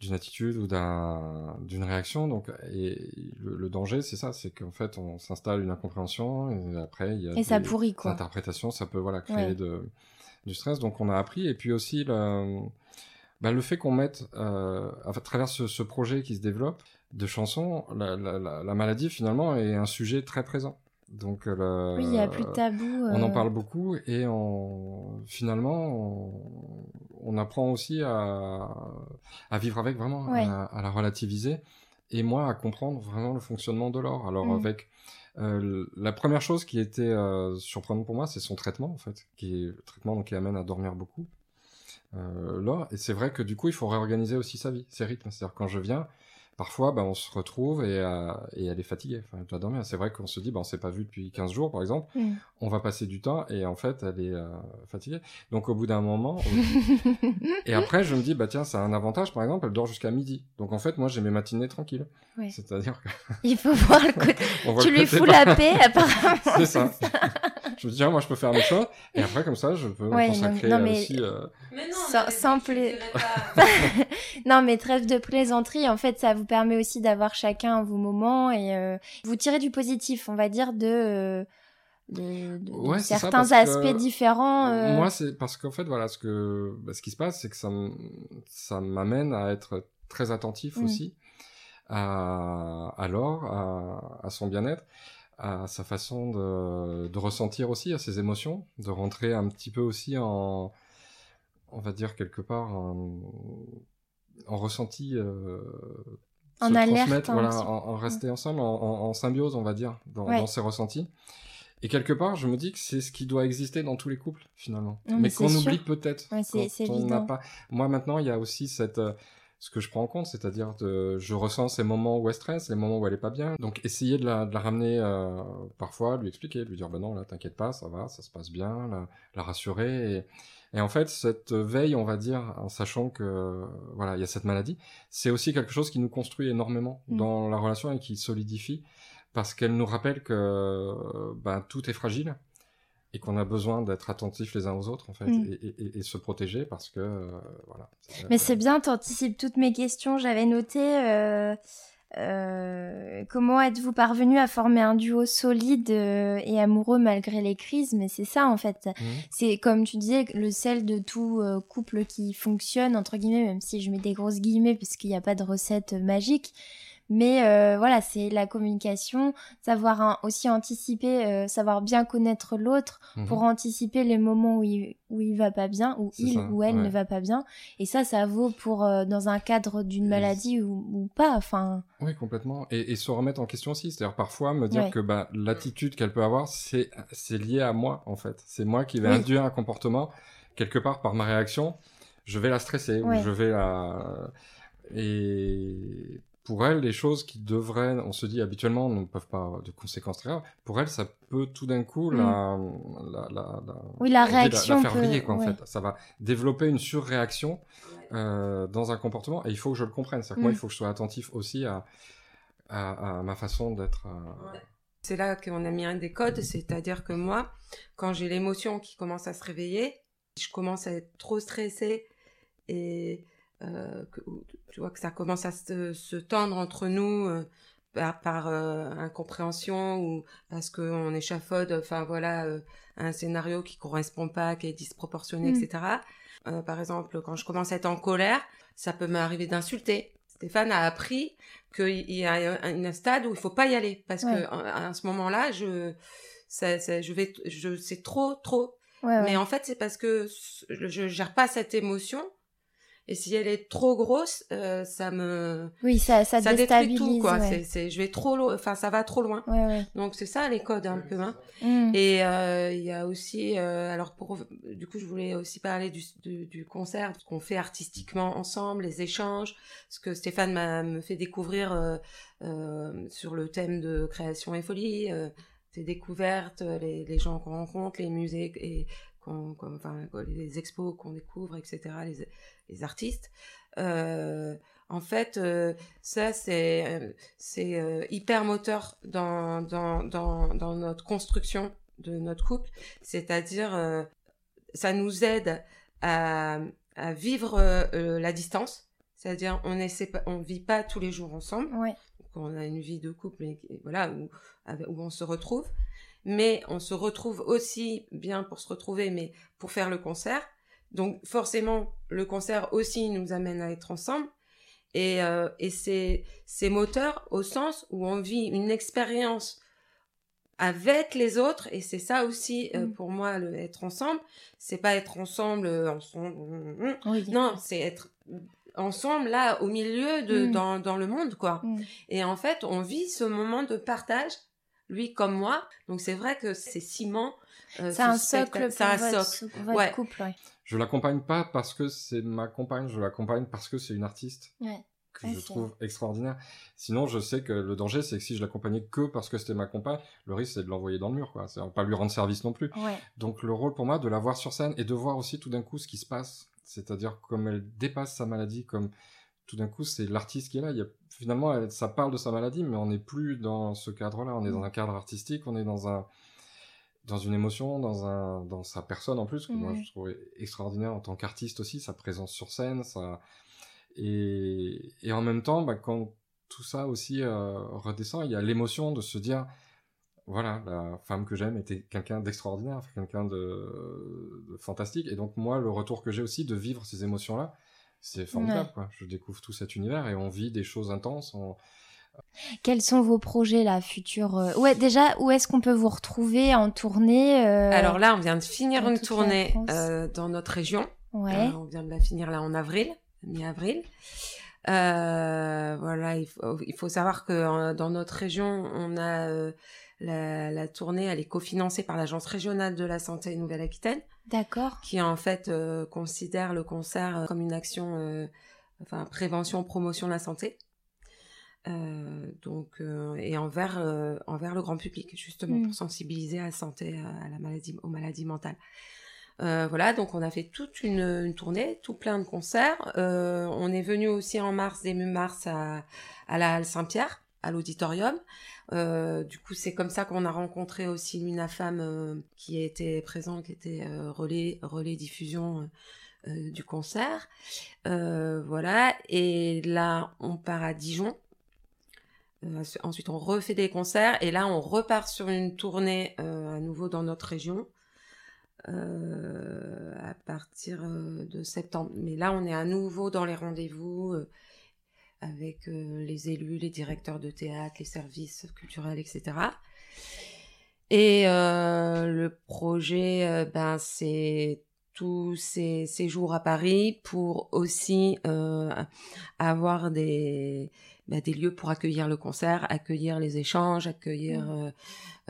d'une attitude ou d'un d'une réaction donc et le, danger c'est ça c'est qu'en fait on s'installe une incompréhension et après il y a et ça pourrit quoi interprétations ça peut voilà créer de du stress donc on a appris et puis aussi le bah, le fait qu'on mette euh, à travers ce, ce, projet qui se développe de chansons la, la, la, maladie finalement est un sujet très présent donc euh, oui il y a plus de tabou on en euh. parle beaucoup et on finalement on apprend aussi à, à vivre avec vraiment, à, la relativiser, et moi à comprendre vraiment le fonctionnement de l'or. Alors mm. avec euh, la première chose qui était euh, surprenante pour moi, c'est son traitement en fait, qui est le traitement donc, qui amène à dormir beaucoup. Euh, l'or, et c'est vrai que du coup il faut réorganiser aussi sa vie, ses rythmes. C'est-à-dire quand je viens, parfois, bah, on se retrouve et, euh, et elle est fatiguée. Enfin, elle doit dormir. C'est vrai qu'on se dit, bah, on s'est pas vu depuis 15 jours, par exemple. Mm. On va passer du temps et en fait, elle est euh, fatiguée. Donc, au bout d'un moment, (laughs) et après, je me dis, bah, tiens, c'est un avantage, par exemple, elle dort jusqu'à midi. Donc, en fait, moi, j'ai mes matinées tranquilles. C'est-à-dire que... Il faut voir le (laughs) côté... tu lui fous la paix, apparemment. (laughs) c'est ça. Je me dis, tiens, moi, je peux faire mes choses. Et après, comme ça, je peux me consacrer non, mais... aussi... Euh... Mais non, sans, sans (laughs) non, mais trêve de plaisanterie, en fait, ça vous permet aussi d'avoir chacun vos moments et euh, vous tirez du positif, on va dire, de, euh, de, certains aspects différents. Euh. Moi, c'est parce qu'en fait, voilà, ce que, bah, ce qui se passe, c'est que ça, ça m'amène à être très attentif mm. aussi à, à l'or, à, à, son bien-être, à sa façon de, de ressentir aussi, à ses émotions, de rentrer un petit peu aussi en, on va dire quelque part, en, en ressenti euh, en alerte, voilà, en, rester ensemble, en, symbiose, on va dire, dans, ses ressentis. Et quelque part, je me dis que c'est ce qui doit exister dans tous les couples, finalement. mais, qu'on oublie peut-être. Ouais, pas. Moi, maintenant, il y a aussi cette, euh, ce que je prends en compte, c'est-à-dire de, je ressens ces moments où elle stresse, les moments où elle est pas bien. Donc, essayer de la, de la ramener euh, parfois, lui expliquer, lui dire, ben non, là, t'inquiète pas, ça va, ça se passe bien, la, la rassurer. Et, et en fait, cette veille, on va dire, en sachant que voilà, il y a cette maladie, c'est aussi quelque chose qui nous construit énormément mm. dans la relation et qui solidifie parce qu'elle nous rappelle que ben, tout est fragile et qu'on a besoin d'être attentifs les uns aux autres en fait mm. et, et, se protéger parce que euh, voilà. Mais c'est bien, tu anticipes toutes mes questions. J'avais noté. Euh euh, comment êtes-vous parvenu à former un duo solide et amoureux malgré les crises? Mais c'est ça en fait. Mmh. C'est comme tu disais le sel de tout couple qui fonctionne entre guillemets, même si je mets des grosses guillemets puisqu'il n'y a pas de recette magique. Mais euh, voilà, c'est la communication, savoir aussi anticiper, euh, savoir bien connaître l'autre mhm. pour anticiper les moments où il, où il va pas bien, où il ou elle ne va pas bien. Et ça, ça vaut pour euh, dans un cadre d'une maladie ou, ou, pas. Enfin. Oui, complètement. Et, et, se remettre en question aussi. C'est-à-dire parfois me dire que bah, l'attitude qu'elle peut avoir, c'est lié à moi en fait. C'est moi qui vais induire un comportement quelque part par ma réaction. Je vais la stresser ou je vais la et pour elle, les choses qui devraient, on se dit habituellement, ne peuvent pas avoir de conséquences très graves. Pour elle, ça peut tout d'un coup la, mm. la, la, la, oui, la réaction la, faire briller, quoi, en fait. Ça va développer une surréaction euh, dans un comportement, et il faut que je le comprenne. C'est-à-dire moi, mm. il faut que je sois attentif aussi à, à, à ma façon d'être. Euh... C'est là qu'on a mis un des codes, c'est-à-dire que moi, quand j'ai l'émotion qui commence à se réveiller, je commence à être trop stressée et euh, que, tu vois que ça commence à se, se tendre entre nous euh, par, par euh, incompréhension ou parce qu'on échafaude, enfin voilà, un scénario qui correspond pas, qui est disproportionné, mm. etc. par exemple, quand je commence à être en colère, ça peut m'arriver d'insulter. Stéphane a appris qu'il y a un, stade où il faut pas y aller parce que à, ce moment-là, je, ça, ça, je vais, je, c'est trop, trop. Mais en fait, c'est parce que je gère pas cette émotion et si elle est trop grosse, euh, ça me oui ça ça, ça détruit tout quoi. C'est c'est je vais trop enfin ça va trop loin. Ouais, ouais. Donc c'est ça les codes un peu. Hein. Mm. Et euh, il y a aussi euh, alors pour du coup je voulais aussi parler du du, du concert ce qu'on fait artistiquement ensemble, les échanges, ce que Stéphane m'a me fait découvrir euh, euh, sur le thème de création et folie. Euh, tes découvertes, les, les gens qu'on rencontre, les musées et enfin, les expos qu'on découvre, etc., les, les artistes. Euh, en fait, euh, ça, c'est euh, c'est hyper moteur dans, dans, dans, dans notre construction de notre couple. C'est-à-dire, ça nous aide à, à vivre la distance. C'est-à-dire, on on vit pas tous les jours ensemble. Ouais. On a une vie de couple, mais voilà, où, où on se retrouve. Mais on se retrouve aussi bien pour se retrouver, mais pour faire le concert. Donc forcément, le concert aussi nous amène à être ensemble. Et, euh, et c'est, c'est moteur au sens où on vit une expérience avec les autres et c'est ça aussi euh, Mm. pour moi le être ensemble c'est pas être ensemble euh, ensemble Oui. non c'est être ensemble là au milieu de Mm. dans, dans le monde quoi Mm. et en fait on vit ce moment de partage lui comme moi donc c'est vrai que c'est ciment euh, C'est ce un socle c'est un pour votre, socle votre Ouais. couple, ouais. Je l'accompagne pas parce que c'est ma compagne, je l'accompagne parce que c'est une artiste Ouais. que Ouais, je c'est- trouve extraordinaire. Sinon, je sais que le danger, c'est que si je l'accompagnais que parce que c'était ma compagne, le risque, c'est de l'envoyer dans le mur, quoi. C'est pas lui rendre service non plus. Ouais. Donc, le rôle pour moi, de la voir sur scène et de voir aussi tout d'un coup ce qui se passe. C'est-à-dire, comme elle dépasse sa maladie, comme tout d'un coup, c'est l'artiste qui est là. Il y a, finalement, elle- ça parle de sa maladie, mais on n'est plus dans ce cadre-là. On est dans un cadre artistique, on est dans un, dans une émotion, dans un, dans sa personne en plus, que moi je trouvais extraordinaire en tant qu'artiste aussi, sa présence sur scène, ça, et, et en même temps, bah, quand tout ça aussi euh, redescend, il y a l'émotion de se dire, voilà, la femme que j'aime était quelqu'un d'extraordinaire, quelqu'un de, de fantastique, et donc moi, le retour que j'ai aussi de vivre ces émotions-là, c'est formidable, Ouais. quoi. Je découvre tout cet univers et on vit des choses intenses. on- Quels sont vos projets là futurs euh, Ouais, déjà, où est-ce qu'on peut vous retrouver en tournée euh, alors là on vient de finir dans une tournée euh, dans notre région Ouais. Euh, on vient de la finir là en avril, mi-avril. Euh, voilà, il faut, il faut savoir que euh, dans notre région, on a euh, la, la tournée, elle est cofinancée par l'Agence régionale de la santé Nouvelle-Aquitaine, D'accord. qui en fait euh, considère le concert euh, comme une action, euh, enfin prévention, promotion de la santé. Euh, donc et envers envers le grand public justement pour sensibiliser à la santé à la maladie aux maladies mentales voilà, donc on a fait toute une, une tournée, tout plein de concerts. On est venu aussi en mars, début mars, à, à la Halle Saint-Pierre, à l'auditorium. Euh, du coup, c'est comme ça qu'on a rencontré aussi Luna Femme euh, qui était présent, qui était euh, relais, relais diffusion euh, du concert. Voilà, et là, on part à Dijon. Ensuite, on refait des concerts et là, on repart sur une tournée à nouveau dans notre région à partir de septembre. Mais là, on est à nouveau dans les rendez-vous avec euh, les élus, les directeurs de théâtre, les services culturels, etc. Et euh, le projet, euh, ben, c'est tous ces séjours à Paris pour aussi euh, avoir des, ben, des lieux pour accueillir le concert, accueillir les échanges, accueillir Mmh.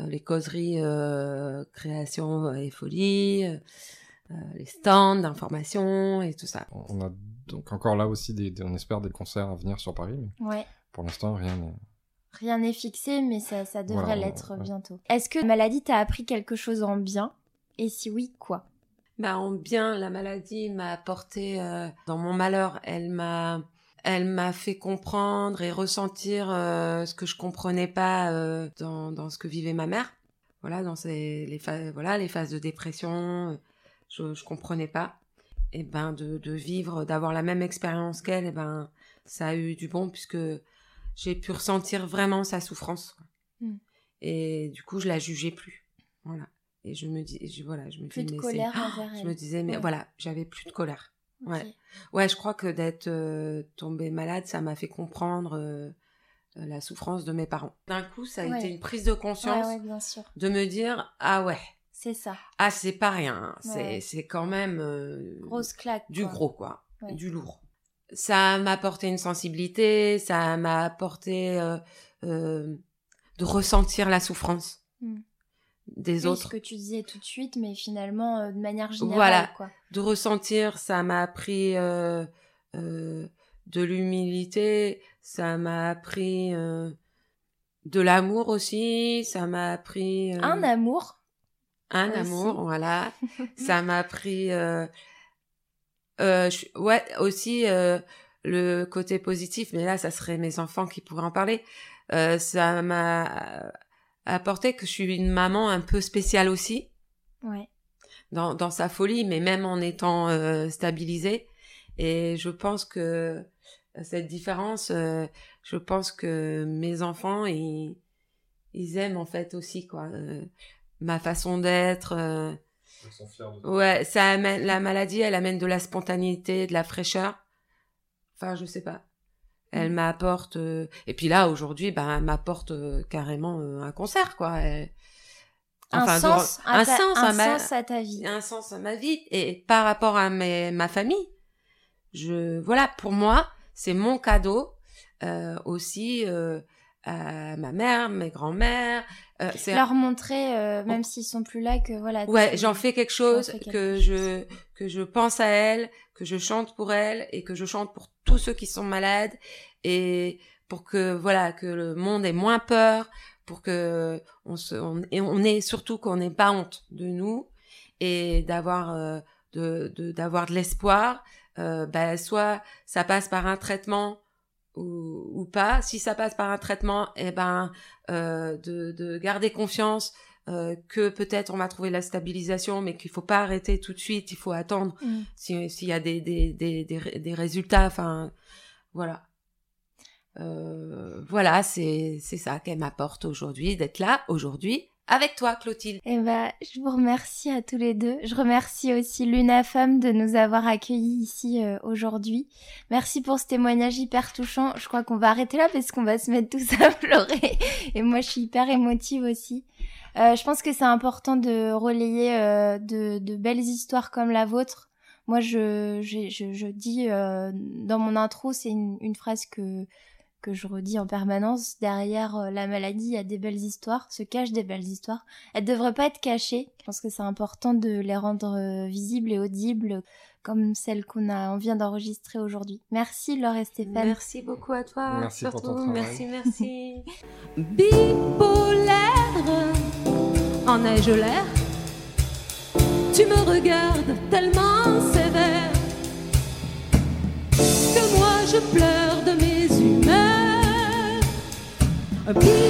euh, les causeries euh, création et folie, les stands d'information et tout ça. On a donc encore là aussi des, des- on espère des concerts à venir sur Paris, mais Ouais. pour l'instant rien n'est. Rien n'est fixé, mais ça, ça devrait Voilà, l'être ouais. bientôt. Est-ce que la maladie t'a appris quelque chose en bien? Et si oui, quoi? Bah, en bien, la maladie m'a apporté euh, dans mon malheur. Elle m'a, elle m'a fait comprendre et ressentir euh, ce que je comprenais pas euh, dans, dans ce que vivait ma mère. Voilà, dans ces, les phases, voilà, les phases de dépression, je, je comprenais pas. Et ben, de, de vivre, d'avoir la même expérience qu'elle, et ben, ça a eu du bon puisque j'ai pu ressentir vraiment sa souffrance. quoi. Mm. Et du coup, je la jugeais plus. Voilà. Et je me dis, je, voilà, je me Plus dis, de colère envers (gasps) je elle. me disais, mais Ouais. voilà, j'avais plus de colère. Ouais. Ouais, je crois que d'être euh, tombée malade, ça m'a fait comprendre euh, euh, la souffrance de mes parents. D'un coup, ça a Ouais. été une prise de conscience Ouais, ouais, bien sûr. de me dire, ah ouais, C'est ça. ah c'est pas rien, hein. c'est Ouais. c'est quand même euh, Grosse claque. du quoi. gros quoi, Ouais. du lourd. Ça m'a apporté une sensibilité, ça m'a apporté euh, euh, de ressentir la souffrance Mm. des Oui, autres. ce que tu disais tout de suite, mais finalement, de manière générale, Voilà. quoi. de ressentir, ça m'a appris de l'humilité, ça m'a appris de l'amour aussi, ça m'a appris Un amour. Un aussi. amour, voilà. (laughs) ça m'a appris, euh, euh, je- ouais, aussi euh, le côté positif, mais là, ça serait mes enfants qui pourraient en parler. Ça m'a apporté que je suis une maman un peu spéciale aussi Ouais. dans, dans sa folie, mais même en étant stabilisée. Et je pense que cette différence, je pense que mes enfants, ils, ils aiment en fait aussi quoi, euh, ma façon d'être. euh, de ouais, ça amène la maladie, elle amène de la spontanéité, de la fraîcheur. Enfin, je sais pas. Elle m'apporte euh, et puis là aujourd'hui, ben, elle m'apporte euh, carrément euh, un concert quoi. Elle- un enfin, sens, ta, sens un à ma- sens à ta vie. un sens à ma vie et par rapport à mes, ma famille je voilà pour moi c'est mon cadeau euh, aussi euh, ma mère mes grands-mères euh, c'est Leur montrer, euh, même s'ils sont plus là, que voilà. ouais j'en fais quelque chose fais quelque que chose. je que je pense à elle que je chante pour elle et que je chante pour tous ceux qui sont malades et pour que voilà que le monde ait moins peur pour que on se on, et on ait surtout qu'on n'ait pas honte de nous et d'avoir euh, de de- d'avoir de, l'espoir euh, bah, soit ça passe par un traitement ou, ou pas. Si ça passe par un traitement eh ben euh, de, de garder confiance euh, que peut-être on va trouver la stabilisation mais qu'il faut pas arrêter tout de suite il faut attendre. Mm. si- s'il y a des des, des, des, ré- des résultats enfin voilà. Euh, voilà c'est c'est ça qu'elle m'apporte aujourd'hui d'être là aujourd'hui avec toi Clotilde Eh ben, je vous remercie à tous les deux. Je remercie aussi Luna Femme de nous avoir accueillis ici euh, aujourd'hui. Merci pour ce témoignage hyper touchant. Je crois qu'on va arrêter là parce qu'on va se mettre tous à pleurer. (laughs) Et moi, je suis hyper émotive aussi. Euh, je pense que c'est important de relayer euh, de, de belles histoires comme la vôtre. Moi, je, j'ai- je, je dis euh, dans mon intro, c'est une, une phrase que que je redis en permanence, derrière euh, la maladie, il y a des belles histoires, se cachent des belles histoires. Elles devraient pas être cachées. Je pense que c'est important de les rendre euh, visibles et audibles, comme celles qu'on a, on vient d'enregistrer aujourd'hui. Merci Laure et Stéphane. merci beaucoup à toi Merci pour surtout ton travail. merci merci (laughs) bipolaire en neige l'air bipolaire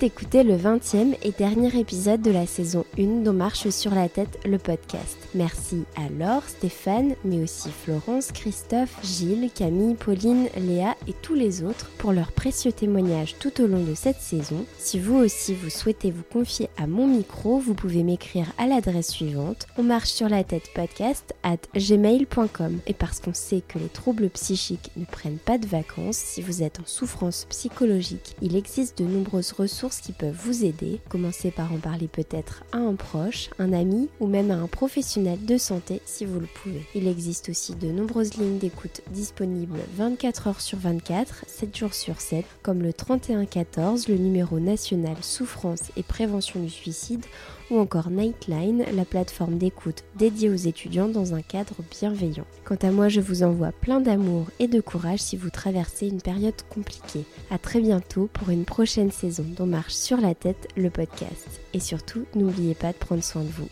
d'écouter le 20e et dernier épisode de la saison 1 dont Marche sur la tête le podcast. Merci à Laure, Stéphane, mais aussi Florence, Christophe, Gilles, Camille, Pauline, Léa et tous les autres pour leurs précieux témoignages tout au long de cette saison. Si vous aussi vous souhaitez vous confier à mon micro, vous pouvez m'écrire à l'adresse suivante on marche sur la tête podcast at gmail.com. Et parce qu'on sait que les troubles psychiques ne prennent pas de vacances, si vous êtes en souffrance psychologique, il existe de nombreuses ressources qui peuvent vous aider. Commencez par en parler peut-être à un proche, un ami ou même à un professionnel de santé si vous le pouvez. Il existe aussi de nombreuses lignes d'écoute disponibles 24 heures sur 24, 7 jours sur 7, comme le 3114, le numéro national souffrance et prévention du suicide, ou encore Nightline, la plateforme d'écoute dédiée aux étudiants dans un cadre bienveillant. Quant à moi, je vous envoie plein d'amour et de courage si vous traversez une période compliquée. À très bientôt pour une prochaine saison d'On marche sur la tête, le podcast. Et surtout, n'oubliez pas de prendre soin de vous.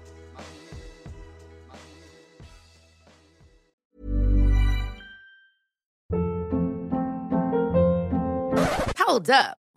Hold up.